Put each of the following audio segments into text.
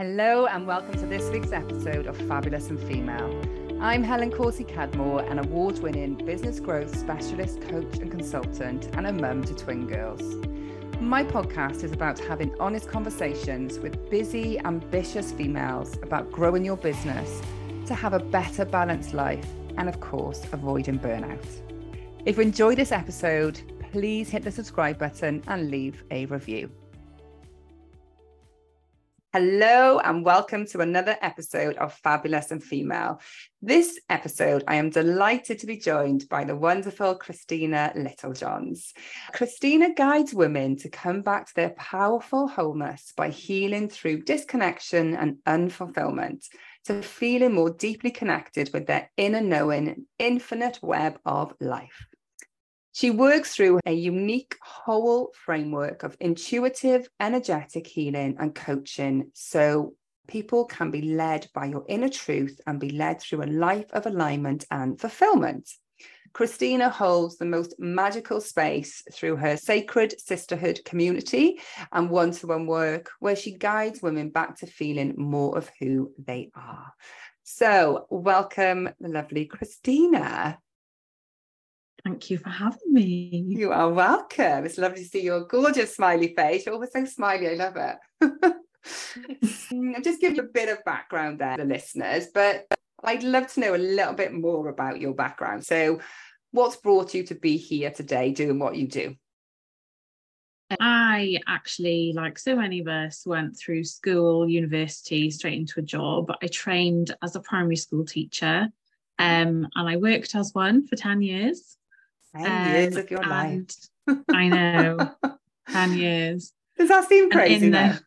Hello, and welcome to this week's episode of Fabulous and Female. I'm Helen Corsi Cadmore, an award winning business growth specialist, coach, and consultant, and a mum to twin girls. My podcast is about having honest conversations with busy, ambitious females about growing your business to have a better balanced life and, of course, avoiding burnout. If you enjoyed this episode, please hit the subscribe button and leave a review. Hello, and welcome to another episode of Fabulous and Female. This episode, I am delighted to be joined by the wonderful Christina Littlejohns. Christina guides women to come back to their powerful wholeness by healing through disconnection and unfulfillment, to feeling more deeply connected with their inner knowing, infinite web of life. She works through a unique whole framework of intuitive, energetic healing and coaching so people can be led by your inner truth and be led through a life of alignment and fulfillment. Christina holds the most magical space through her sacred sisterhood community and one to one work, where she guides women back to feeling more of who they are. So, welcome, lovely Christina. Thank you for having me. You are welcome. It's lovely to see your gorgeous smiley face. You're always so smiley. I love it. I'll just give you a bit of background there, the listeners, but I'd love to know a little bit more about your background. So, what's brought you to be here today doing what you do? I actually, like so many of us, went through school, university, straight into a job. I trained as a primary school teacher um, and I worked as one for 10 years. 10 um, years of your life. I know, 10 years. Does that seem crazy? The,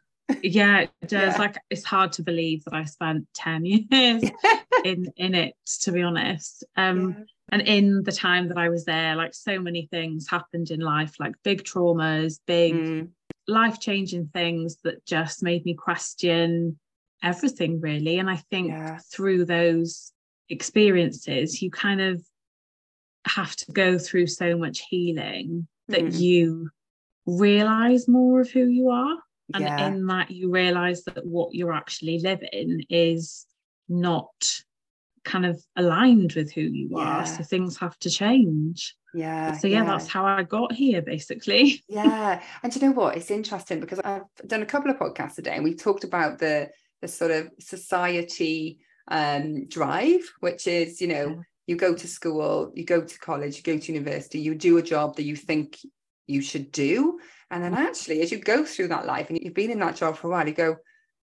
yeah, it does. Yeah. Like it's hard to believe that I spent 10 years in in it, to be honest. Um, yeah. and in the time that I was there, like so many things happened in life, like big traumas, big mm. life-changing things that just made me question everything really. And I think yeah. through those experiences, you kind of have to go through so much healing that mm. you realize more of who you are. And yeah. in that you realize that what you're actually living is not kind of aligned with who you yeah. are so things have to change. Yeah so yeah, yeah, that's how i got here basically. Yeah. And you know what? It's interesting because i've done a couple of podcasts today and we talked about the the sort of society um drive which is you know you go to school, you go to college, you go to university, you do a job that you think you should do. And then actually, as you go through that life and you've been in that job for a while, you go,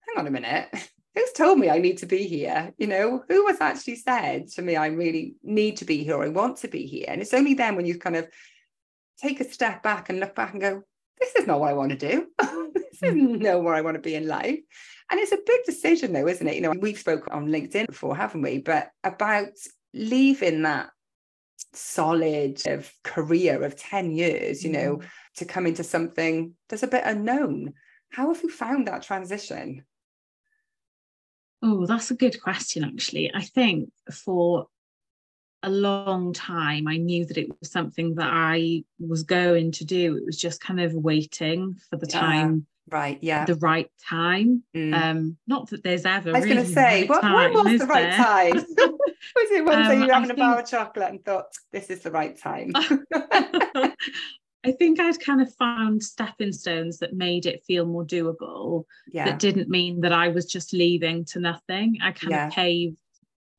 hang on a minute, who's told me I need to be here? You know, who has actually said to me, I really need to be here or I want to be here? And it's only then when you kind of take a step back and look back and go, this is not what I want to do. this is mm. not where I want to be in life. And it's a big decision, though, isn't it? You know, we've spoken on LinkedIn before, haven't we? But about leaving that solid of career of 10 years, you know, mm. to come into something that's a bit unknown. How have you found that transition? Oh, that's a good question, actually. I think for a long time, I knew that it was something that I was going to do. It was just kind of waiting for the time right yeah the right time mm. um not that there's ever i was really going to say right what, time, when was the right there? time was it one um, day you were having think... a bar of chocolate and thought this is the right time I think I'd kind of found stepping stones that made it feel more doable. Yeah. That didn't mean that I was just leaving to nothing. I kind yeah. of paved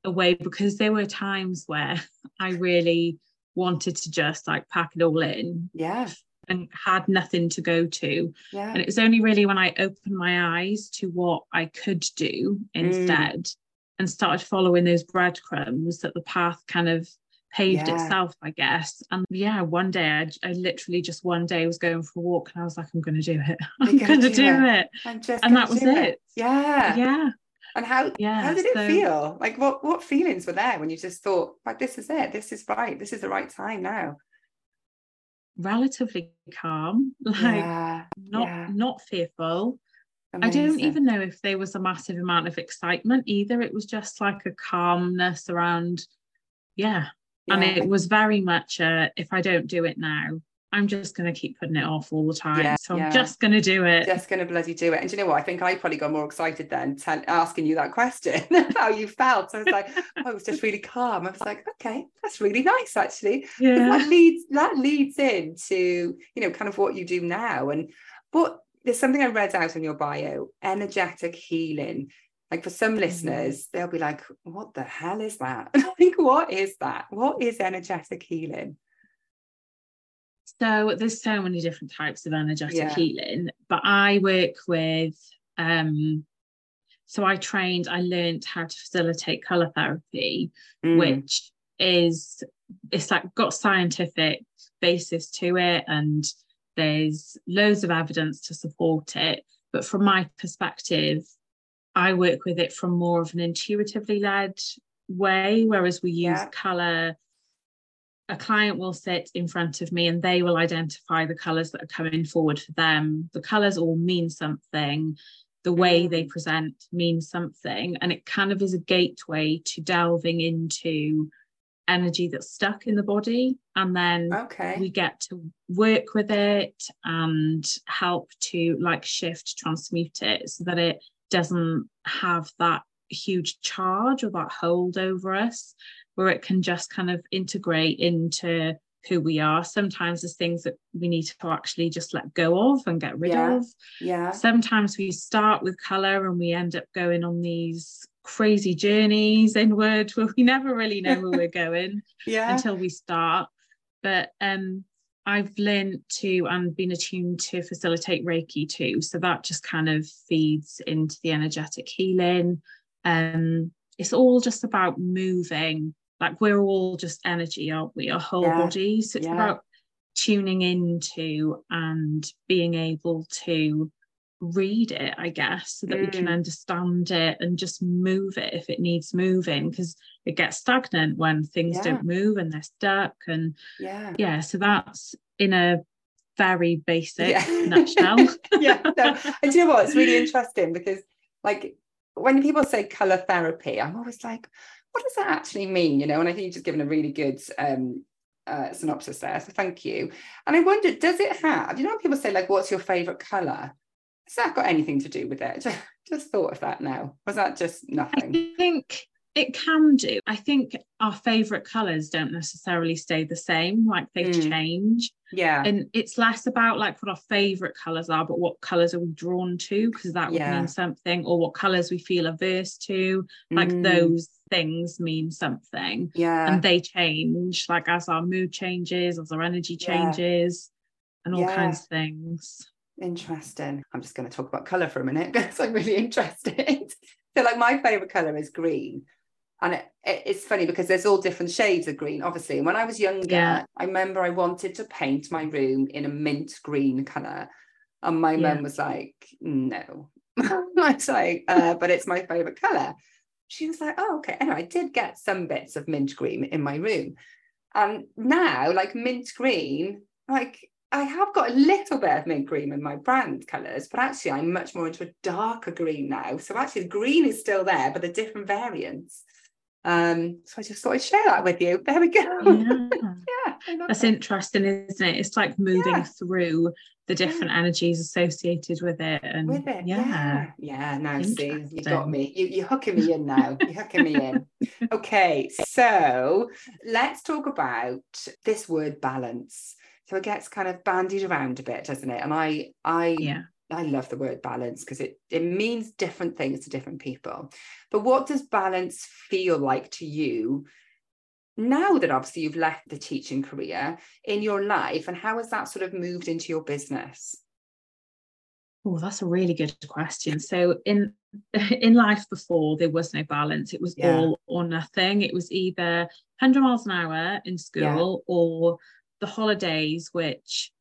a way because there were times where I really wanted to just like pack it all in. Yeah and had nothing to go to. Yeah. And it was only really when I opened my eyes to what I could do instead mm. and started following those breadcrumbs that the path kind of paved yeah. itself, I guess. And yeah, one day I, I, literally just one day was going for a walk and I was like, I'm going to do it. I'm going to do, do it. it. And that was it. it. Yeah. Yeah. And how yeah, how did it so, feel? Like what what feelings were there when you just thought, like this is it, this is right, this is the right time now? Relatively calm, like yeah, not yeah. not fearful. Amazing. I don't even know if there was a massive amount of excitement either. It was just like a calmness around, yeah. yeah. And it was very much a, if I don't do it now, I'm just going to keep putting it off all the time. Yeah, so I'm yeah. just going to do it. Just going to bloody do it. And you know what? I think I probably got more excited then tell, asking you that question, how you felt. I was like, oh, I was just really calm. I was like, okay, that's really nice actually. Yeah. That leads that leads into you know kind of what you do now. And but there's something I read out in your bio: energetic healing. Like for some mm. listeners, they'll be like, what the hell is that? And I think, what is that? What is energetic healing? So there's so many different types of energetic yeah. healing, but I work with um so I trained, I learned how to facilitate color therapy, mm. which is it's like got scientific basis to it and there's loads of evidence to support it. But from my perspective, I work with it from more of an intuitively led way, whereas we use yeah. color a client will sit in front of me and they will identify the colors that are coming forward for them. The colors all mean something. The way they mm. present means something. And it kind of is a gateway to delving into energy that's stuck in the body. And then okay. we get to work with it and help to like shift, transmute it so that it doesn't have that huge charge or that hold over us where it can just kind of integrate into who we are. Sometimes there's things that we need to actually just let go of and get rid yeah. of. Yeah. Sometimes we start with colour and we end up going on these crazy journeys inward where we never really know where we're going yeah. until we start. But um I've learned to and been attuned to facilitate Reiki too. So that just kind of feeds into the energetic healing. Um, it's all just about moving like we're all just energy aren't we our whole yeah. bodies so it's yeah. about tuning into and being able to read it i guess so that mm. we can mm. understand it and just move it if it needs moving because it gets stagnant when things yeah. don't move and they're stuck and yeah yeah so that's in a very basic yeah. nutshell yeah no. and you know what it's really interesting because like when people say color therapy i'm always like what does that actually mean? You know, and I think you've just given a really good um, uh, synopsis there. So thank you. And I wondered, does it have, you know, people say, like, what's your favorite color? Has that got anything to do with it? Just, just thought of that now. Was that just nothing? I think it can do. I think our favourite colours don't necessarily stay the same, like they mm. change. Yeah. And it's less about like what our favourite colours are, but what colours are we drawn to, because that would mean something, or what colours we feel averse to. Like mm. those things mean something. Yeah. And they change, like as our mood changes, as our energy changes, yeah. and all yeah. kinds of things. Interesting. I'm just going to talk about colour for a minute because I'm really interested. so, like, my favourite colour is green and it, it, it's funny because there's all different shades of green obviously and when i was younger yeah. i remember i wanted to paint my room in a mint green color and my yeah. mum was like no i was like uh, but it's my favorite color she was like oh okay anyway i did get some bits of mint green in my room and now like mint green like I have got a little bit of mint green in my brand colours, but actually I'm much more into a darker green now. So actually the green is still there, but the different variants. Um, so I just thought I'd share that with you. There we go. Yeah, yeah that's that. interesting, isn't it? It's like moving yeah. through the different yeah. energies associated with it. And with it, yeah. Yeah, now see, you got me. You, you're hooking me in now. You're hooking me in. Okay, so let's talk about this word balance. So it gets kind of bandied around a bit, doesn't it? And I I yeah. I love the word balance because it, it means different things to different people. But what does balance feel like to you now that obviously you've left the teaching career in your life? And how has that sort of moved into your business? Oh, that's a really good question. So in in life before there was no balance. It was yeah. all or nothing. It was either 100 miles an hour in school yeah. or the holidays, which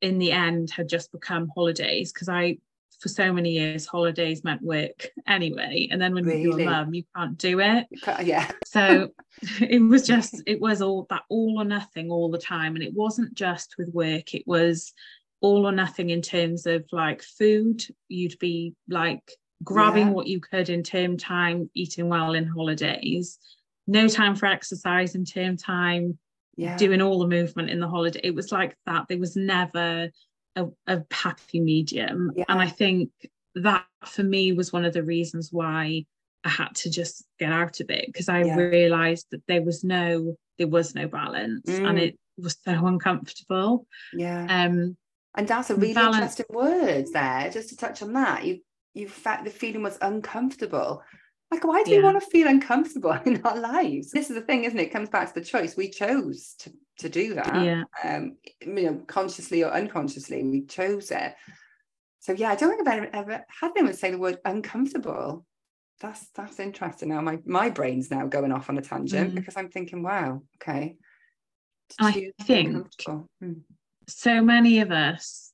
in the end had just become holidays because I for so many years holidays meant work anyway. And then when really? you're a mum you can't do it. Yeah. So it was just it was all that all or nothing all the time. And it wasn't just with work. It was all or nothing in terms of like food. You'd be like grabbing yeah. what you could in term time eating well in holidays. No time for exercise in term time yeah. doing all the movement in the holiday. It was like that. There was never a, a happy medium. Yeah. And I think that for me was one of the reasons why I had to just get out of it because I Yeah. realized that there was no there was no balance and Mm. it was so uncomfortable. yeah. Um And that's a really balance- interesting word there. Just to touch on that, you you felt the feeling was uncomfortable. Like, why do we want to feel uncomfortable in our lives? This is the thing, isn't it? It comes back to the choice. We chose to to do that. yeah. Um, you know, consciously or unconsciously, we chose it. So yeah, I don't think I've ever, ever had anyone say the word uncomfortable. That's that's interesting. Now my my brain's now going off on a tangent Mm. because I'm thinking, wow, okay. I think- Mm. so many of us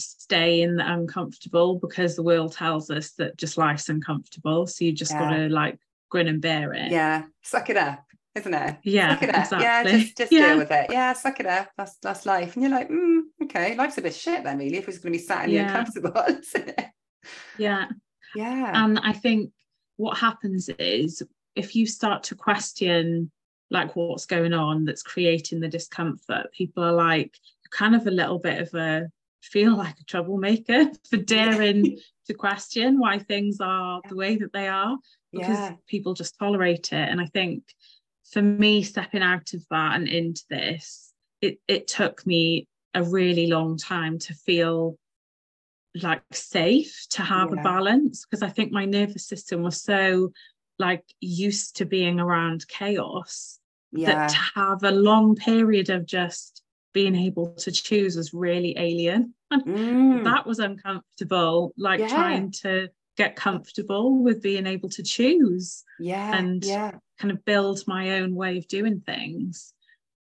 stay in the uncomfortable because the world tells us that just life's uncomfortable. So you just Yeah. gotta like grin and bear it. Yeah, suck it up, isn't it? Yeah, suck it up. exactly. Yeah, just, just Yeah. deal with it. Yeah, suck it up. That's that's life. And you're like, mm, okay, life's a bit shit then, really, if it's going to be sat in the uncomfortable? Yeah. Yeah. And I think what happens is if you start to question like what's going on that's creating the discomfort, people are like kind of a little bit of a feel like a troublemaker for daring to question why things are the way that they are because yeah. people just tolerate it. And I think for me, stepping out of that and into this, it, it took me a really long time to feel like safe to have Yeah. a balance because I think my nervous system was so like used to being around chaos Yeah. that to have a long period of just being able to choose was really alien. Mm. that was uncomfortable, like Yeah. trying to get comfortable with being able to choose yeah. and- yeah. kind of build my own way of doing things.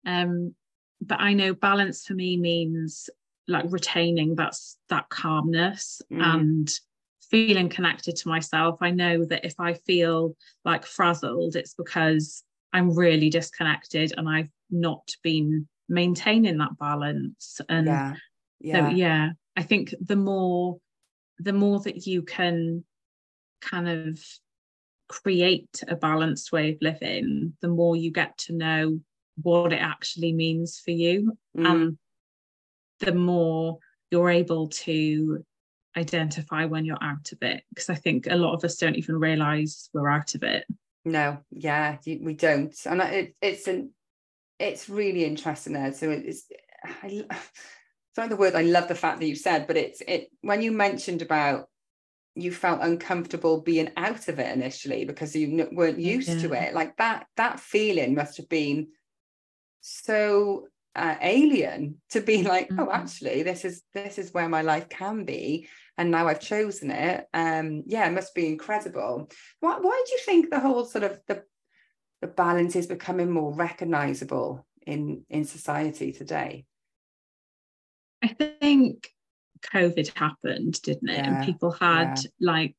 Um, but I know balance for me means like retaining that's that calmness Mm. and feeling connected to myself. I know that if I feel like frazzled, it's because I'm really disconnected and I've not been maintaining that balance. And yeah. so Yeah. yeah, I think the more the more that you can kind of create a balanced way of living, the more you get to know what it actually means for you. Mm. And the more you're able to identify when you're out of it. Because I think a lot of us don't even realize we're out of it. No, yeah, you, we don't, and it, it's an, it's really interesting there. So it's, I, not the word I love the fact that you said, but it's it when you mentioned about you felt uncomfortable being out of it initially because you weren't used to it. Like that, that feeling must have been so uh, alien to be like, oh, Mhm. actually, this is this is where my life can be, and now I've chosen it. Um, yeah, it must be incredible. Why, why do you think the whole sort of the the balance is becoming more recognizable in in society today? I think COVID happened, didn't it? Yeah, and people had yeah. like,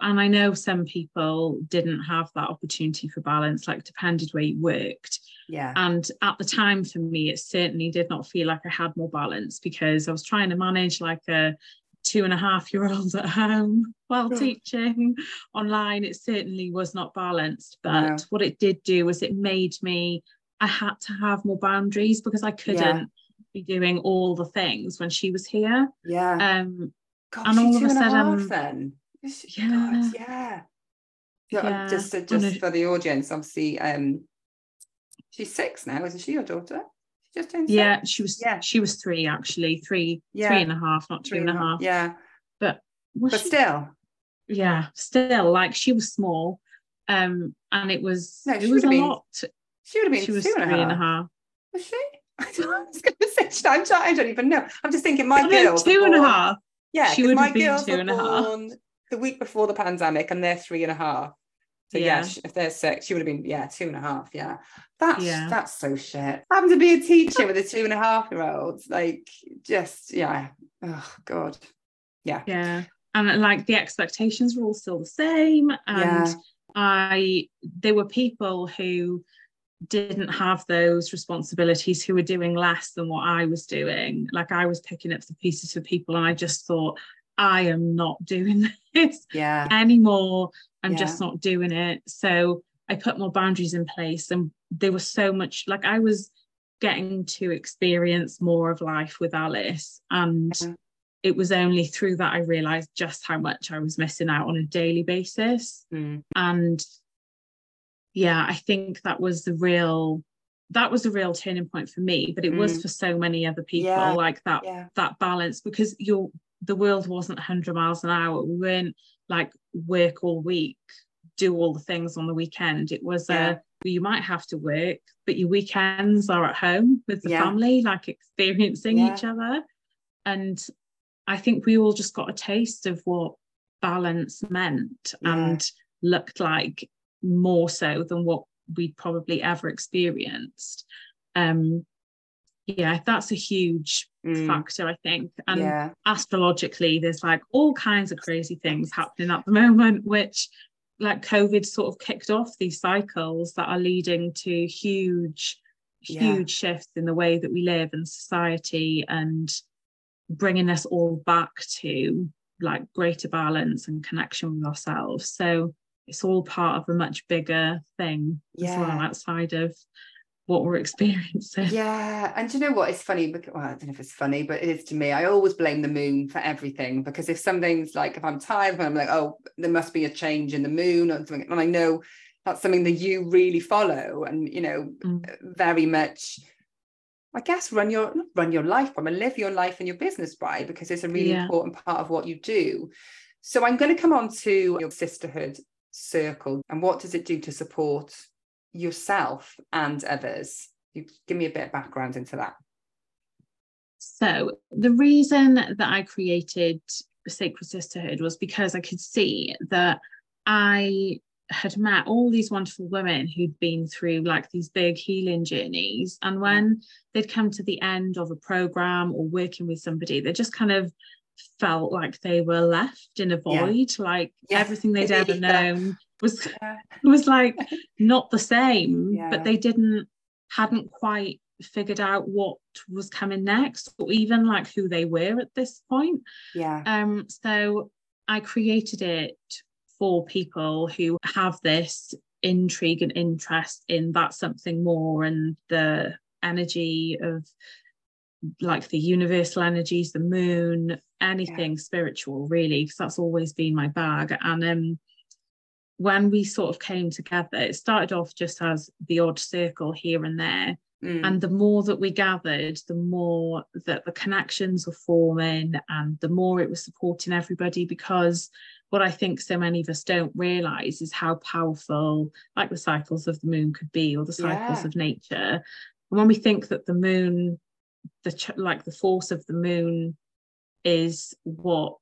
and I know some people didn't have that opportunity for balance, like depended where you worked. Yeah, And at the time for me, it certainly did not feel like I had more balance because I was trying to manage like a two and a half year old at home while Yeah. teaching online. It certainly was not balanced. But No. what it did do was it made me, I had to have more boundaries because I couldn't be doing all the things when she was here. yeah. Um, God, and all of a sudden- then. Yeah. God, yeah. Yeah, Yeah. just just for the audience, obviously, um, she's six now, isn't she? Your daughter? She just turned yeah, she was Yeah. she was three actually, three, Yeah. three and a half, not two Three and a half. Yeah, Was but she still, yeah still like she was small um and it was No, it she was would a have been lot she would have been she was two three and a half. and a half Was she? I was going to say, I'm, I don't even know. I'm just thinking, my girls. two and a half Yeah, she would my have been girls two and a half. the week before the pandemic, and they're three and a half. So yeah, Yeah. if they're six, she would have been yeah two and a half. Yeah, that's Yeah. that's so shit. Having to be a teacher with a two and a half year old, like just yeah. Oh god. Yeah. yeah and uh, like the expectations were all still the same and Yeah. i there were people who didn't have those responsibilities who were doing less than what i was doing like i was picking up the pieces for people and i just thought i am not doing this Yeah. anymore. I'm Yeah. just not doing it. So I put more boundaries in place, and there was so much like I was getting to experience more of life with Alice. And it was only through that I realized just how much I was missing out on a daily basis. Mm. And yeah, I think that was the real that was a real turning point for me, but it mm. was for so many other people, yeah. like that yeah. that balance because you're the world wasn't 100 miles an hour. We weren't like work all week, do all the things on the weekend. It was yeah. a you might have to work, but your weekends are at home with the family, like experiencing each other. And I think we all just got a taste of what balance meant and looked like more so than what we'd probably ever experienced. Um, yeah, that's a huge mm. factor, I think. And yeah. astrologically, there's like all kinds of crazy things happening at the moment, which like COVID sort of kicked off these cycles that are leading to huge, yeah. huge shifts in the way that we live and society and bringing us all back to like greater balance and connection with ourselves. So it's all part of a much bigger thing yeah. as well outside of what we're experiencing. Yeah. And you know what? It's funny because well, I don't know if it's funny, but it is to me. I always blame the moon for everything because if something's like if I'm tired, I'm like, oh, there must be a change in the moon or something. And I know that's something that you really follow and you know, mm. very much I guess run your run your life by, but live your life and your business by because it's a really yeah. important part of what you do. So I'm going to come on to your sisterhood circle and what does it do to support yourself and others? You give me a bit of background into that. So the reason that I created Sacred Sisterhood was because I could see that I had met all these wonderful women who'd been through like these big healing journeys. And when they'd come to the end of a program or working with somebody, they just kind of felt like they were left in a void, yeah. like yeah. everything they'd ever known was yeah. was like not the same, but they didn't hadn't quite figured out what was coming next or even like who they were at this point. Yeah. Um so I created it for people who have this intrigue and interest in that something more and the energy of like the universal energies the moon anything yeah. spiritual really because that's always been my bag and um when we sort of came together it started off just as the odd circle here and there mm. and the more that we gathered the more that the connections were forming and the more it was supporting everybody because what I think so many of us don't realize is how powerful, like the cycles of the moon could be, or the cycles yeah. of nature. And when we think that the moon, the like the force of the moon, is what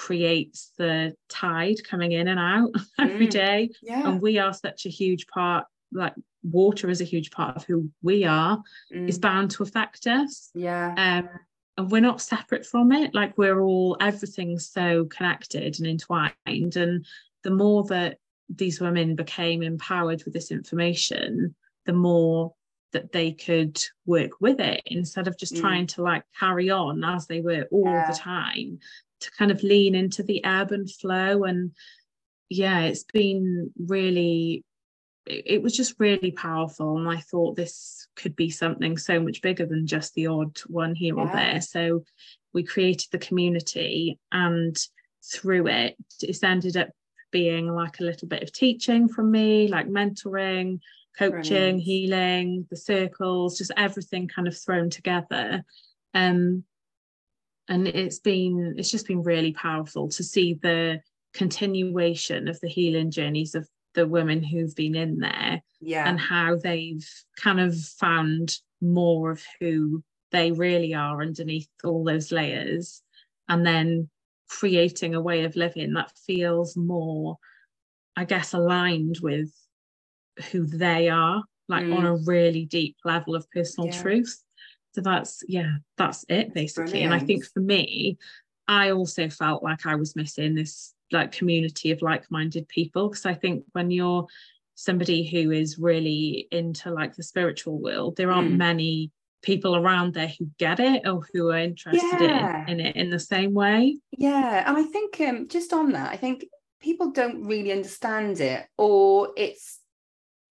creates the tide coming in and out every mm. day, yeah. and we are such a huge part. Like water is a huge part of who we are, mm. is bound to affect us. Yeah. Um, and we're not separate from it like we're all everything's so connected and entwined and the more that these women became empowered with this information the more that they could work with it instead of just mm. trying to like carry on as they were all yeah. the time to kind of lean into the ebb and flow. And yeah it's been really it was just really powerful. And i thought this could be something so much bigger than just the odd one here yeah. or there. So we created the community and through it it's ended up being like a little bit of teaching from me like mentoring coaching healing the circles just everything kind of thrown together. Um and it's been it's just been really powerful to see the continuation of the healing journeys of the women who've been in there yeah and how they've kind of found more of who they really are underneath all those layers and then creating a way of living that feels more i guess aligned with who they are like mm. on a really deep level of personal yeah. truth so that's yeah that's it basically Brilliant. and i think for me i also felt like i was missing this like community of like-minded people because i think when you're somebody who is really into like the spiritual world there aren't mm. many people around there who get it or who are interested yeah. in, in it in the same way yeah and i think um just on that i think people don't really understand it or it's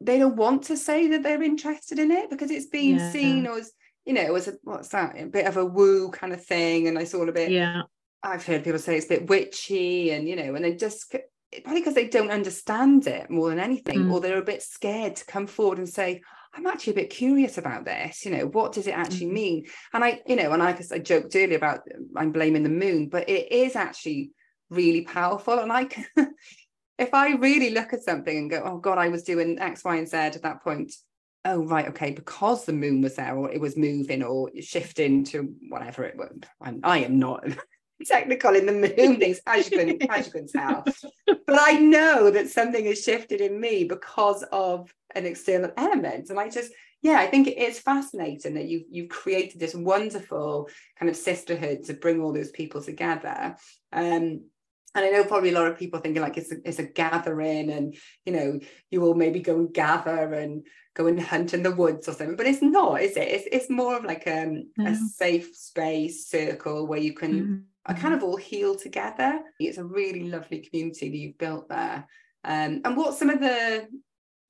they don't want to say that they're interested in it because it's being Yeah. seen as you know as a what's that a bit of a woo kind of thing and it's all a bit yeah I've heard people say it's a bit witchy and you know and they just probably because they don't understand it more than anything Mm. or they're a bit scared to come forward and say I'm actually a bit curious about this you know what does it actually Mhm. mean and I you know and I guess I joked earlier about I'm blaming the moon but it is actually really powerful and I can if I really look at something and go oh god I was doing X Y and Z at that point oh right okay because the moon was there or it was moving or shifting to whatever it was I'm, I am not technical in the moon things as you can as you can tell but I know that something has shifted in me because of an external element and I just yeah I think it's fascinating that you you've created this wonderful kind of sisterhood to bring all those people together. Um and I know probably a lot of people thinking like it's a, it's a gathering and you know you will maybe go and gather and go and hunt in the woods or something but it's not is it? It's, it's more of like um, No. a safe space circle where you can are kind of all heal together. It's a really lovely community that you've built there. Um, and what's some of the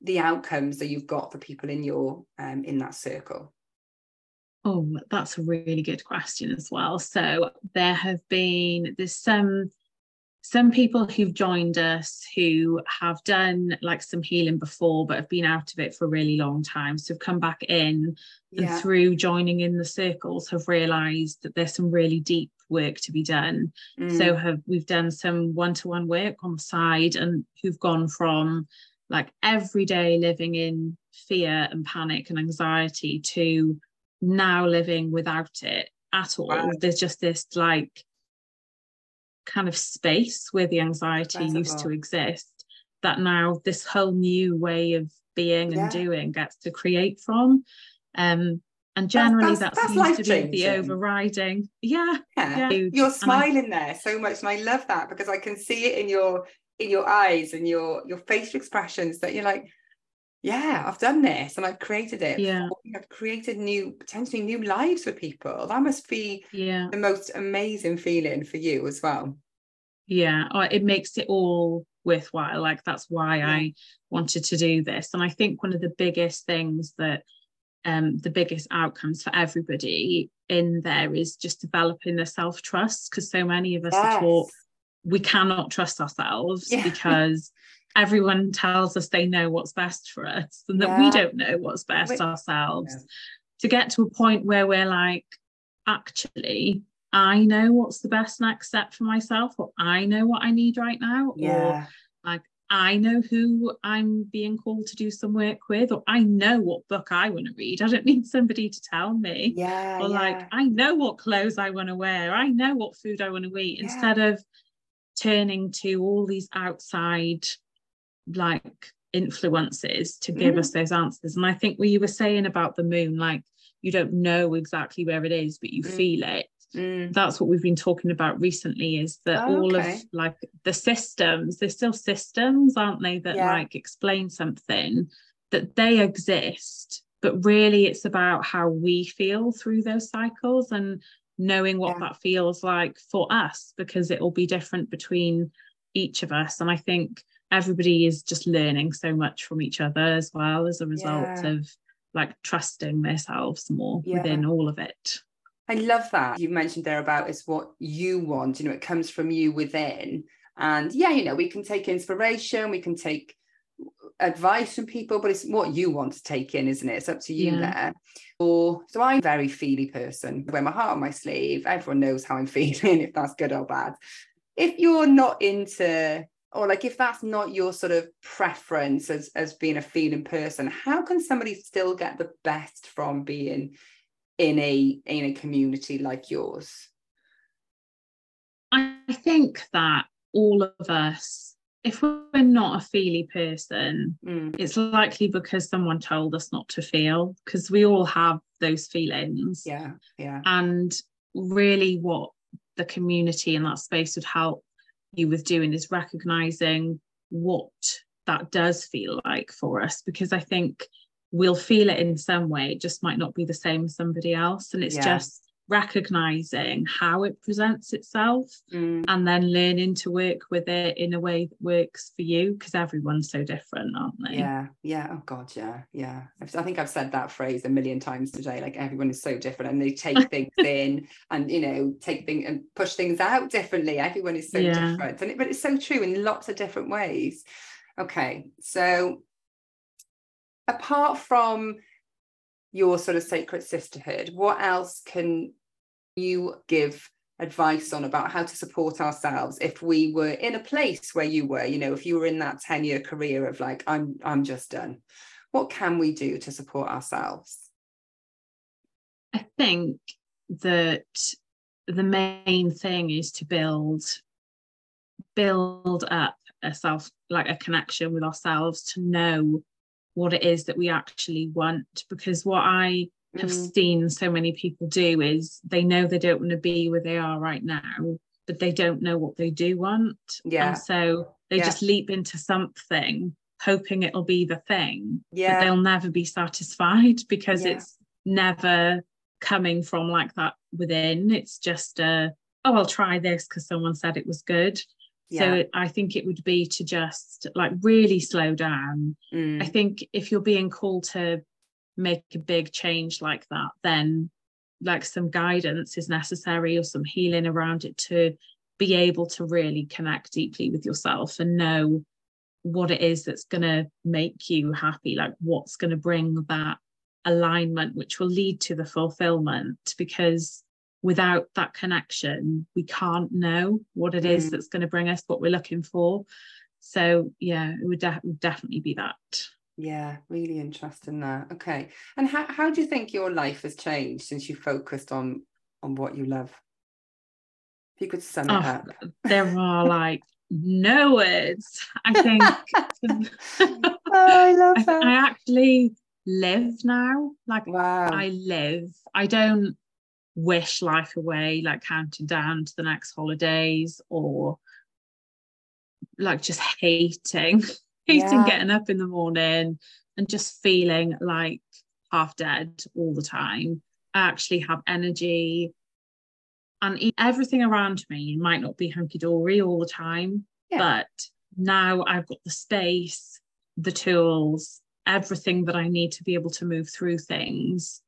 the outcomes that you've got for people in your um, in that circle? Oh, that's a really good question as well. So there have been there's some some people who've joined us who have done like some healing before but have been out of it for a really long time. So have come back in yeah and through joining in the circles have realized that there's some really deep work to be done. Mm, So have we've done some one-to-one work on the side and who've gone from like every day living in fear and panic and anxiety to now living without it at all. Wow. There's just this like kind of space where the anxiety used to exist that now this whole new way of being Yeah. and doing gets to create from. Um and generally that's- that that's seems to be the overriding. Yeah. yeah. yeah. you're And I- smiling there so much and I love that because I can see it in your in your eyes and your your facial expressions that you're like yeah I've done this and I've created it Yeah. I've created new potentially new lives for people that must be Yeah. the most amazing feeling for you as well yeah it makes it all worthwhile like that's why Yeah. i wanted to do this and i think one of the biggest things that um the biggest outcomes for everybody in there is just developing the self-trust because so many of us are taught we cannot trust ourselves Yeah. because everyone tells us they know what's best for us and that we don't know what's best We- ourselves. Yeah. to get to a point where we're like actually i know what's the best next step for myself or i know what i need right now or like i know who i'm being called to do some work with or i know what book i want to read. I don't need somebody to tell me. Yeah or like. I know what clothes I want to wear, I know what food I want to eat, Yeah. instead of turning to all these outside like influences to give Mm. us those answers. And I think what you were saying about the moon, like you don't know exactly where it is, but you Mm. feel it. Mm, That's what we've been talking about recently is that Oh, all okay. of like the systems, they're still systems, aren't they, that Yeah. like explain something that they exist, but really it's about how we feel through those cycles and knowing what Yeah. that feels like for us because it will be different between each of us. And I think everybody is just learning so much from each other as well as a result Yeah. of like trusting themselves more Yeah. within all of it. I love that you mentioned there about is what you want. You know, it comes from you within. And yeah, you know, we can take inspiration, we can take advice from people, but it's what you want to take in, isn't it? It's up to you Yeah. there. Or so I'm a very feely person. I wear my heart on my sleeve. Everyone knows how I'm feeling, if that's good or bad. If you're not into or like if that's not your sort of preference as as being a feeling person, how can somebody still get the best from being in a in a community like yours? I think that all of us, if we're not a feely person, Mm, it's likely because someone told us not to feel, because we all have those feelings. yeah yeah. And really, what the community in that space would help you with doing is recognizing what that does feel like for us, because I think we'll feel it in some way, it just might not be the same as somebody else. And it's Yeah. just recognizing how it presents itself mm. and then learning to work with it in a way that works for you because everyone's so different aren't they yeah yeah oh god yeah yeah i think i've said that phrase a million times today like everyone is so different and they take things in and you know take things and push things out differently everyone is so yeah. different and it, but it's so true in lots of different ways okay so apart from your sort of sacred sisterhood what else can you give advice on about how to support ourselves if we were in a place where you were you know if you were in that 10 year career of like i'm i'm just done. What can we do to support ourselves? I think that the main thing is to build build up a self like a connection with ourselves to know what it is that we actually want. Because what i have mm. seen so many people do is they know they don't want to be where they are right now, but they don't know what they do want. Yeah. And so they yeah. just leap into something hoping it'll be the thing. Yeah. But they'll never be satisfied because yeah. it's never coming from like that within. It's just a, oh, I'll try this because someone said it was good. Yeah. So it, I think it would be to just like really slow down. Mm. I think if you're being called to make a big change like that, then like some guidance is necessary or some healing around it to be able to really connect deeply with yourself and know what it is that's going to make you happy, like what's going to bring that alignment, which will lead to the fulfillment. Because without that connection, we can't know what it is mm. that's going to bring us what we're looking for. So, yeah, it would, de- would definitely be that. Yeah, really interesting there. Okay. And how, how do you think your life has changed since you focused on on what you love? If you could sum it oh, up. There are like no words. I think oh, I love that. I, I actually live now. Like wow. I live. I don't wish life away, like counting down to the next holidays or like just hating hating yeah. getting up in the morning and just feeling like half dead all the time. I actually have energy and everything around me might not be hunky dory all the time, yeah. but now I've got the space, the tools, everything that I need to be able to move through things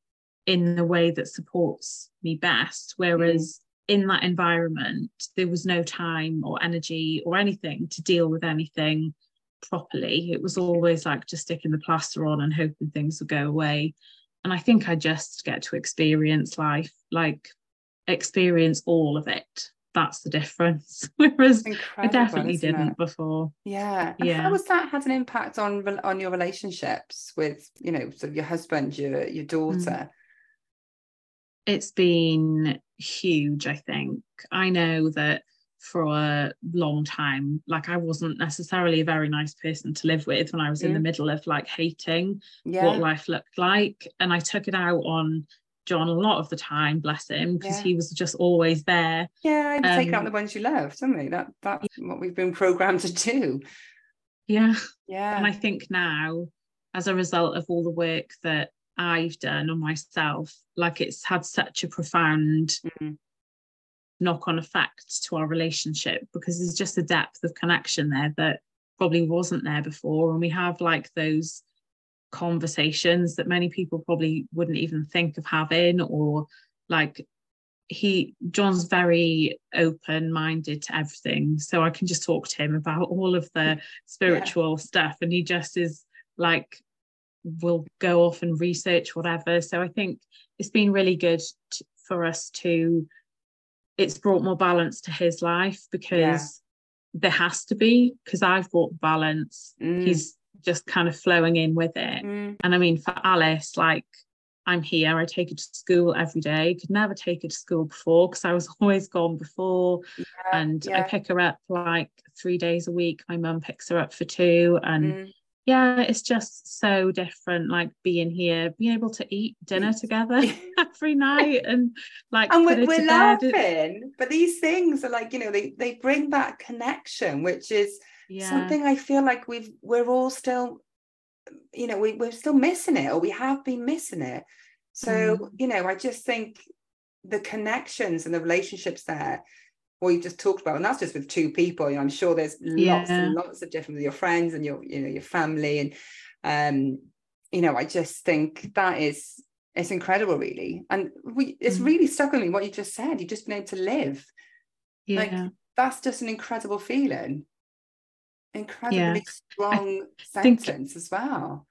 in the way that supports me best. Whereas mm. in that environment, there was no time or energy or anything to deal with anything properly. It was always like just sticking the plaster on and hoping things would go away. And I think I just get to experience life, like experience all of it. That's the difference. Whereas I definitely didn't it? before. Yeah. And yeah. How has that had an impact on on your relationships with, you know, sort of your husband, your your daughter? Mm. It's been huge, I think. I know that for a long time. Like I wasn't necessarily a very nice person to live with when I was in the middle of like hating yeah. what life looked like. And I took it out on John a lot of the time, bless him, because yeah. he was just always there. Yeah, um, take out the ones you loved, don't we? That that's yeah. what we've been programmed to do. Yeah. Yeah. And I think now, as a result of all the work that I've done on myself, like it's had such a profound mm-hmm knock on effect to our relationship because there's just a depth of connection there that probably wasn't there before. And we have like those conversations that many people probably wouldn't even think of having or like he John's very open minded to everything so I can just talk to him about all of the spiritual yeah. stuff and he just is like will go off and research whatever so I think it's been really good to, for us to it's brought more balance to his life because yeah. there has to be because I've brought balance. Mm. He's just kind of flowing in with it. Mm. And I mean, for Alice, like I'm here, I take her to school every day. Could never take her to school before because I was always gone before. Yeah, and yeah. I pick her up like three days a week. My mum picks her up for two. And mm yeah it's just so different like being here being able to eat dinner together every night and like and we're, we're laughing but these things are like you know they they bring back connection which is yeah. something i feel like we've we're all still you know we, we're still missing it or we have been missing it so mm. you know i just think the connections and the relationships there what you just talked about and that's just with two people you know, i'm sure there's lots yeah. and lots of different with your friends and your you know your family and um you know i just think that is it's incredible really and we it's mm. really stuck with me what you just said you've just been able to live yeah like that's just an incredible feeling incredibly yeah. strong sentence as well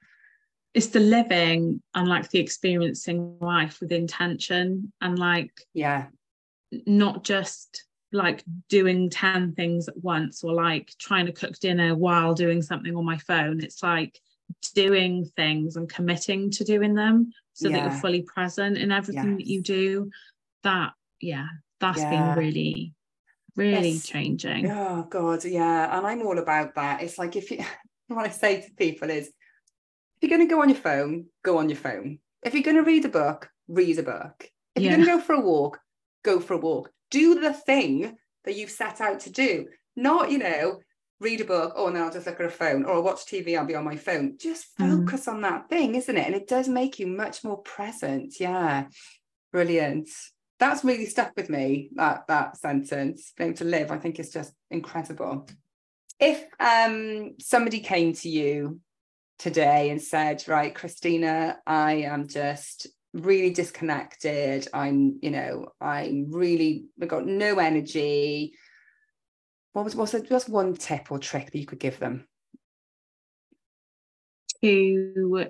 it's the living and like the experiencing life with intention and like yeah not just like doing 10 things at once or like trying to cook dinner while doing something on my phone it's like doing things and committing to doing them so yeah. that you're fully present in everything yes. that you do that yeah that's yeah. been really really it's, changing oh god yeah and i'm all about that it's like if you what i say to people is if you're going to go on your phone go on your phone if you're going to read a book read a book if yeah. you're going to go for a walk go for a walk do the thing that you've set out to do. Not, you know, read a book, oh, no, I'll just look at a phone, or I'll watch TV, I'll be on my phone. Just mm. focus mm. on that thing, isn't it? And it does make you much more present. Yeah. Brilliant. That's really stuck with me, that that sentence. Being to live, I think is just incredible. If um somebody came to you today and said, right, Christina, I am just really disconnected. I'm, you know, I'm really I've got no energy. What was what's, what's one tip or trick that you could give them? To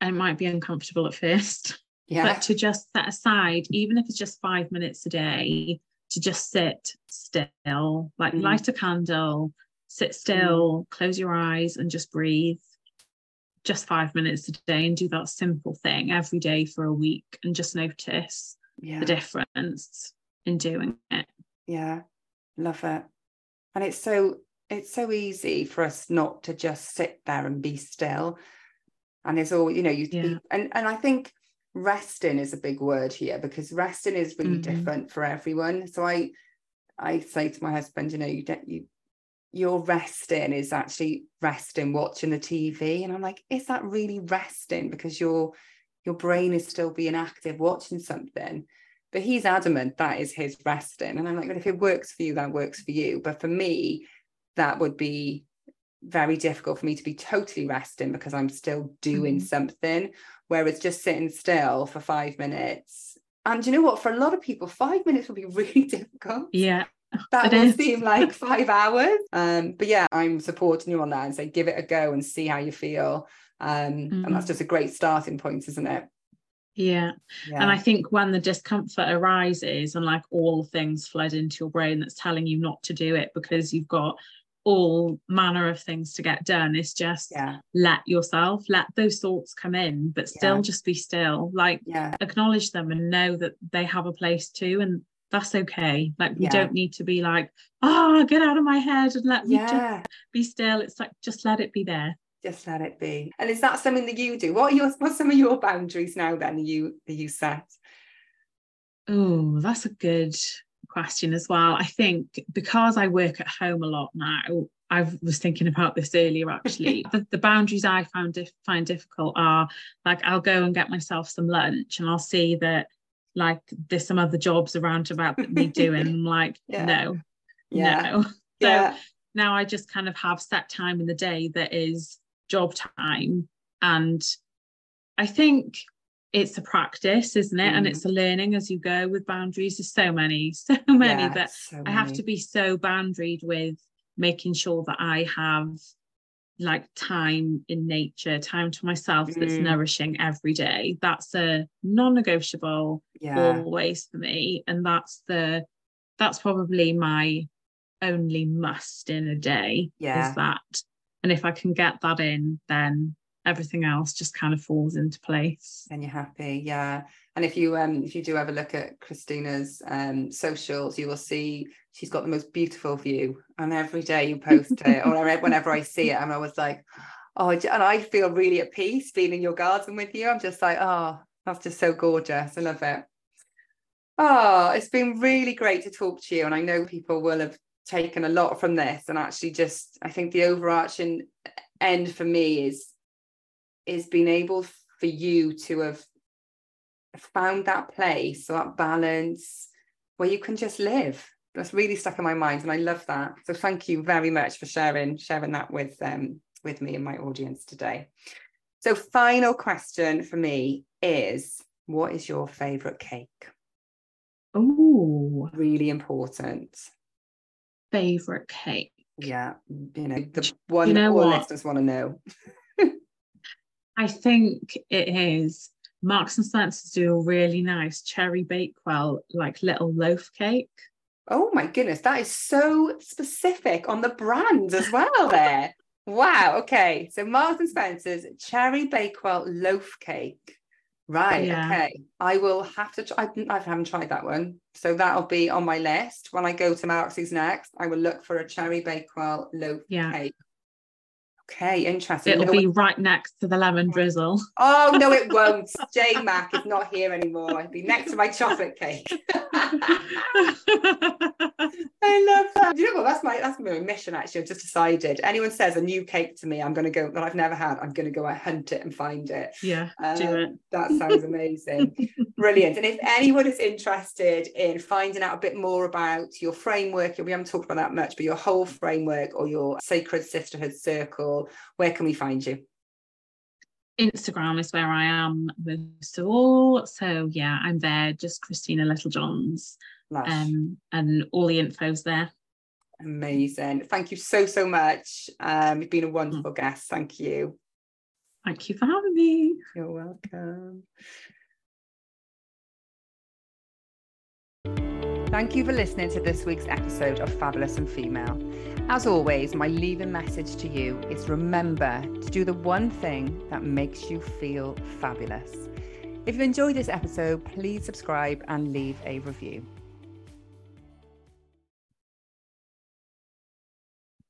it might be uncomfortable at first. Yeah. But to just set aside, even if it's just five minutes a day, to just sit still, like mm. light a candle, sit still, mm. close your eyes and just breathe just five minutes a day and do that simple thing every day for a week and just notice yeah. the difference in doing it. Yeah, love it. And it's so it's so easy for us not to just sit there and be still. And it's all, you know, you yeah. and and I think resting is a big word here because resting is really mm-hmm. different for everyone. So I I say to my husband, you know, you don't you your resting is actually resting watching the TV. And I'm like, is that really resting? Because your your brain is still being active watching something. But he's adamant that is his resting. And I'm like, but if it works for you, that works for you. But for me, that would be very difficult for me to be totally resting because I'm still doing mm-hmm. something. Whereas just sitting still for five minutes. And you know what? For a lot of people, five minutes would be really difficult. Yeah that will seem like five hours. Um, but yeah, I'm supporting you on that and say give it a go and see how you feel. Um, mm-hmm. and that's mm. just a great starting point, isn't it? Yeah. yeah. And I think when the discomfort arises and like all things flood into your brain that's telling you not to do it because you've got all manner of things to get done, it's just yeah. let yourself, let those thoughts come in, but still yeah. just be still. Like yeah. acknowledge them and know that they have a place too. And that's okay. Like we yeah. don't need to be like, oh, get out of my head and let me yeah. just be still. It's like just let it be there. Just let it be. And is that something that you do? What are your what's some of your boundaries now then you that you set? Oh, that's a good question as well. I think because I work at home a lot now, I was thinking about this earlier actually. the, the, boundaries I found dif- find difficult are like I'll go and get myself some lunch and I'll see that like there's some other jobs around about me doing. I'm like, yeah. no, yeah. no. So yeah. now I just kind of have set time in the day that is job time. And I think it's a practice, isn't it? Mm. And it's a learning as you go with boundaries. There's so many, so many yeah, that so. I have to be so boundaried with making sure that I have like time in nature, time to myself that's mm. nourishing every day. That's a non-negotiable yeah. always for me. And that's the that's probably my only must in a day yeah. is that. And if I can get that in, then everything else just kind of falls into place. And you're happy, yeah. And if you um if you do ever look at Christina's um socials, you will see she's got the most beautiful view. And every day you post it, or whenever I see it, I'm always like, oh, and I feel really at peace being in your garden with you. I'm just like, oh, that's just so gorgeous. I love it. Oh, it's been really great to talk to you. And I know people will have taken a lot from this. And actually, just I think the overarching end for me is is being able for you to have found that place or that balance where you can just live. That's really stuck in my mind, and I love that. So thank you very much for sharing sharing that with um, with me and my audience today. So, final question for me is what is your favorite cake? Oh, really important. Favorite cake. Yeah, you know, the one you know all listeners want to know. I think it is Marks and Spencer's do a really nice cherry bakewell, like little loaf cake. Oh my goodness, that is so specific on the brand as well there. Wow. Okay. So Marks and Spencer's cherry bakewell loaf cake. Right. Yeah. Okay. I will have to try. I, I haven't tried that one. So that'll be on my list. When I go to Marks's next, I will look for a cherry bakewell loaf Yeah. cake. Okay. Interesting. It'll No- be right next to the lemon drizzle. Oh, no, it won't. Jane Mack is not here anymore. It'll be next to my chocolate cake. I love that. Do you know what? That's my that's my mission actually. I've just decided. Anyone says a new cake to me, I'm gonna go that I've never had, I'm gonna go and hunt it and find it. yeah, do Um, it. That sounds amazing. Brilliant. And if anyone is interested in finding out a bit more about your framework, we haven't talked about that much, but your whole framework or your sacred sisterhood circle, where can we find you? Instagram is where I am most of all. So yeah, I'm there, just Christina Littlejohns. Um, and all the info's there. Amazing. Thank you so, so much. Um, you've been a wonderful guest. Thank you. Thank you for having me. You're welcome. Thank you for listening to this week's episode of Fabulous and Female. As always, my leaving message to you is remember to do the one thing that makes you feel fabulous. If you enjoyed this episode, please subscribe and leave a review.